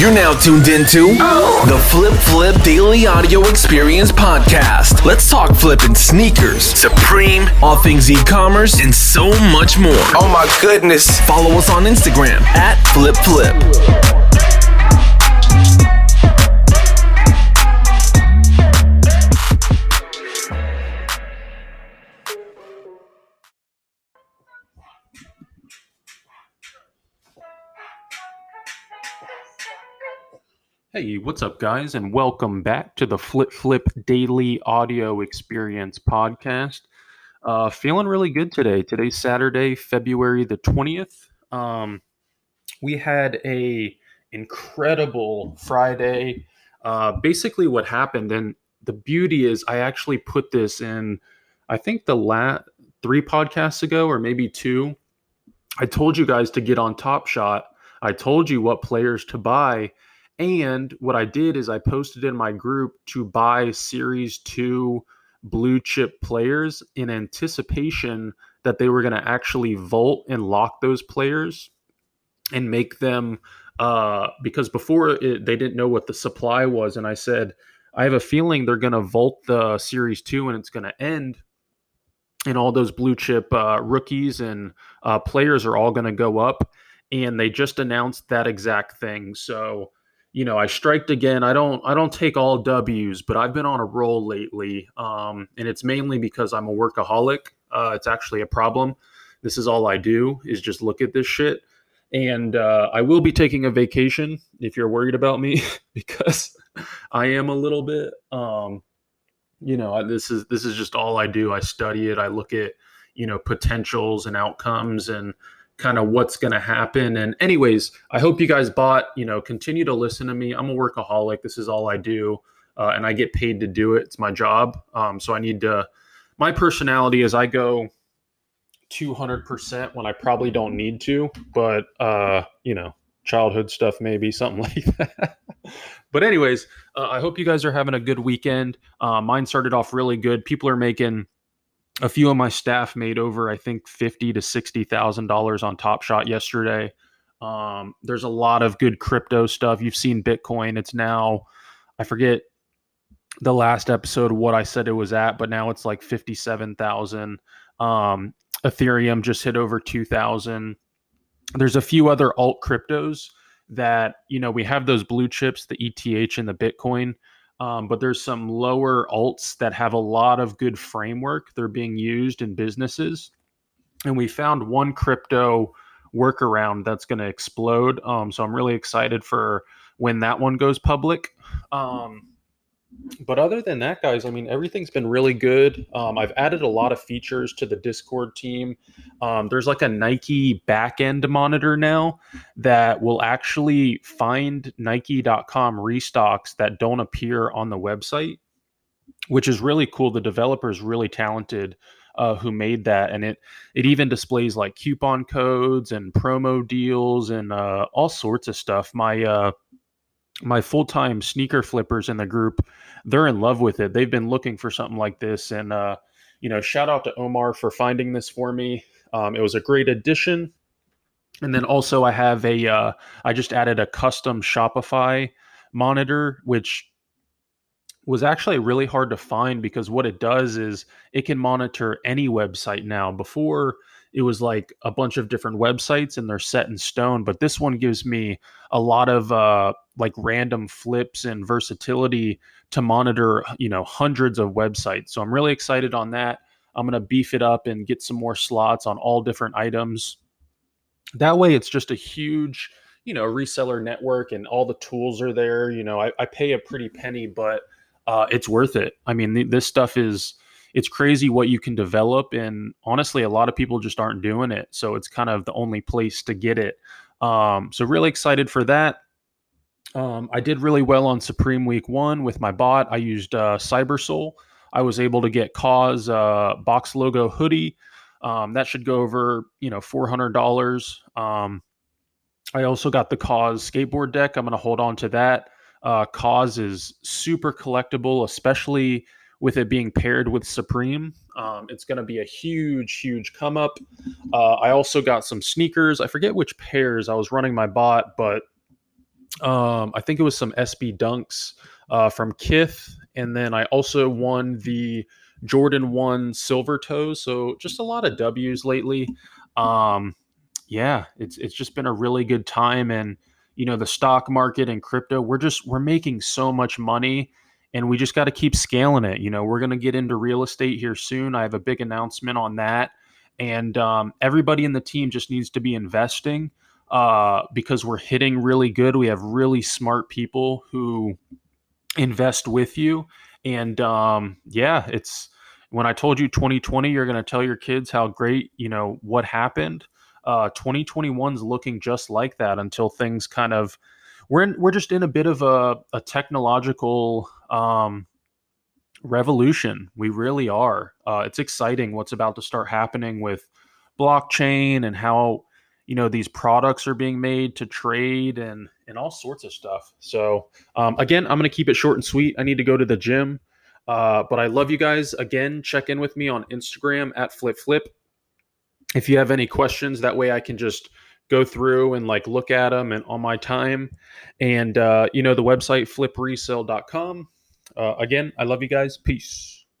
You're now tuned into the Flip Flip Daily Audio Experience Podcast. Let's talk flipping sneakers, Supreme, all things e-commerce, and so much more. Oh my goodness. Follow us on Instagram at Flip Flip. Hey, what's up, guys, and welcome back to the Flip Flip Daily Audio Experience Podcast. Uh, feeling really good today. Today's Saturday, February the twentieth. Um, we had a incredible Friday. Uh, basically, what happened, and the beauty is, I actually put this in. I think the last three podcasts ago, or maybe two. I told you guys to get on Top Shot. I told you what players to buy and what I did is I posted in my group to buy Series 2 blue chip players in anticipation that they were going to actually vault and lock those players and make them uh, because before it, they didn't know what the supply was. And I said, I have a feeling they're going to vault the Series 2 and it's going to end. And all those blue chip uh, rookies and uh, players are all going to go up. And they just announced that exact thing. So, you know, I striked again. I don't I don't take all W's, but I've been on a roll lately. Um, and it's mainly because I'm a workaholic. Uh, it's actually a problem. This is all I do is just look at this shit. And uh, I will be taking a vacation if you're worried about me because I am a little bit. Um, you know, this is this is just all I do. I study it. I look at you know potentials and outcomes and kind of what's going to happen. And anyways, I hope you guys bought, you know, continue to listen to me. I'm a workaholic. This is all I do. Uh, and I get paid to do it. It's my job. Um, so I need to, my personality is I go 200% when I probably don't need to, but, uh, you know, childhood stuff, maybe something like that. but anyways, uh, I hope you guys are having a good weekend. Uh, mine started off really good. People are making a few of my staff made over, I think, fifty to sixty thousand dollars on Top Shot yesterday. Um, there's a lot of good crypto stuff. You've seen Bitcoin; it's now, I forget the last episode what I said it was at, but now it's like fifty-seven thousand. Um, Ethereum just hit over two thousand. There's a few other alt cryptos that you know we have those blue chips, the ETH and the Bitcoin. Um, but there's some lower alts that have a lot of good framework. They're being used in businesses. And we found one crypto workaround that's going to explode. Um, so I'm really excited for when that one goes public. Um, but other than that, guys, I mean, everything's been really good. Um, I've added a lot of features to the Discord team. Um, there's like a Nike backend monitor now that will actually find Nike.com restocks that don't appear on the website, which is really cool. The developer is really talented. Uh, who made that and it it even displays like coupon codes and promo deals and uh, all sorts of stuff my uh, my full-time sneaker flippers in the group they're in love with it. They've been looking for something like this and uh, you know shout out to omar for finding this for me. Um, it was a great addition. And then also i have a uh, I just added a custom shopify monitor which was actually really hard to find because what it does is it can monitor any website now. Before it was like a bunch of different websites and they're set in stone but this one gives me a lot of uh, like random flips and versatility to monitor you know hundreds of websites. So i'm really excited on that. I'm going to beef it up and get some more slots on all different items. That way it's just a huge you know reseller network and all the tools are there. You know i, I pay a pretty penny but uh, it's worth it. I mean th- this stuff is it's crazy what you can develop and honestly a lot of people just aren't doing it so it's kind of the only place to get it. Um, so really excited for that. Um, i did really well on supreme week one with my bot. I used uh, Cybersole i was able to get KAWS uh, box logo hoodie. Um, that should go over you know $400 um, i also got the KAWS skateboard deck. I'm going to hold on to that. Uh, KAWS is super collectible especially with it being paired with Supreme. Um, it's going to be a huge, huge come up. Uh, I also got some sneakers. I forget which pairs I was running my bot, but Um, I think it was some SB dunks uh, from Kith, and then I also won the Jordan One Silver Toes. So just a lot of W's lately. Um, yeah, it's it's just been a really good time, and you know the stock market and crypto, we're just we're making so much money and we just got to keep scaling it. You know, we're going to get into real estate here soon. I have a big announcement on that. And um, everybody in the team just needs to be investing uh, because we're hitting really good. We have really smart people who invest with you. And um, yeah, it's when I told you 2020, you're going to tell your kids how great, you know, what happened. Uh, 2021's looking just like that until things kind of we're in, we're just in a bit of a, a technological um, revolution. We really are. Uh, it's exciting what's about to start happening with blockchain and how you know these products are being made to trade and and all sorts of stuff. So um, again, I'm going to keep it short and sweet. I need to go to the gym, uh, but I love you guys. Again, check in with me on Instagram at flip flip. If you have any questions, that way I can just go through and like look at them and on my time. And, uh, you know, the website flipresale.com. Uh, again, I love you guys. Peace.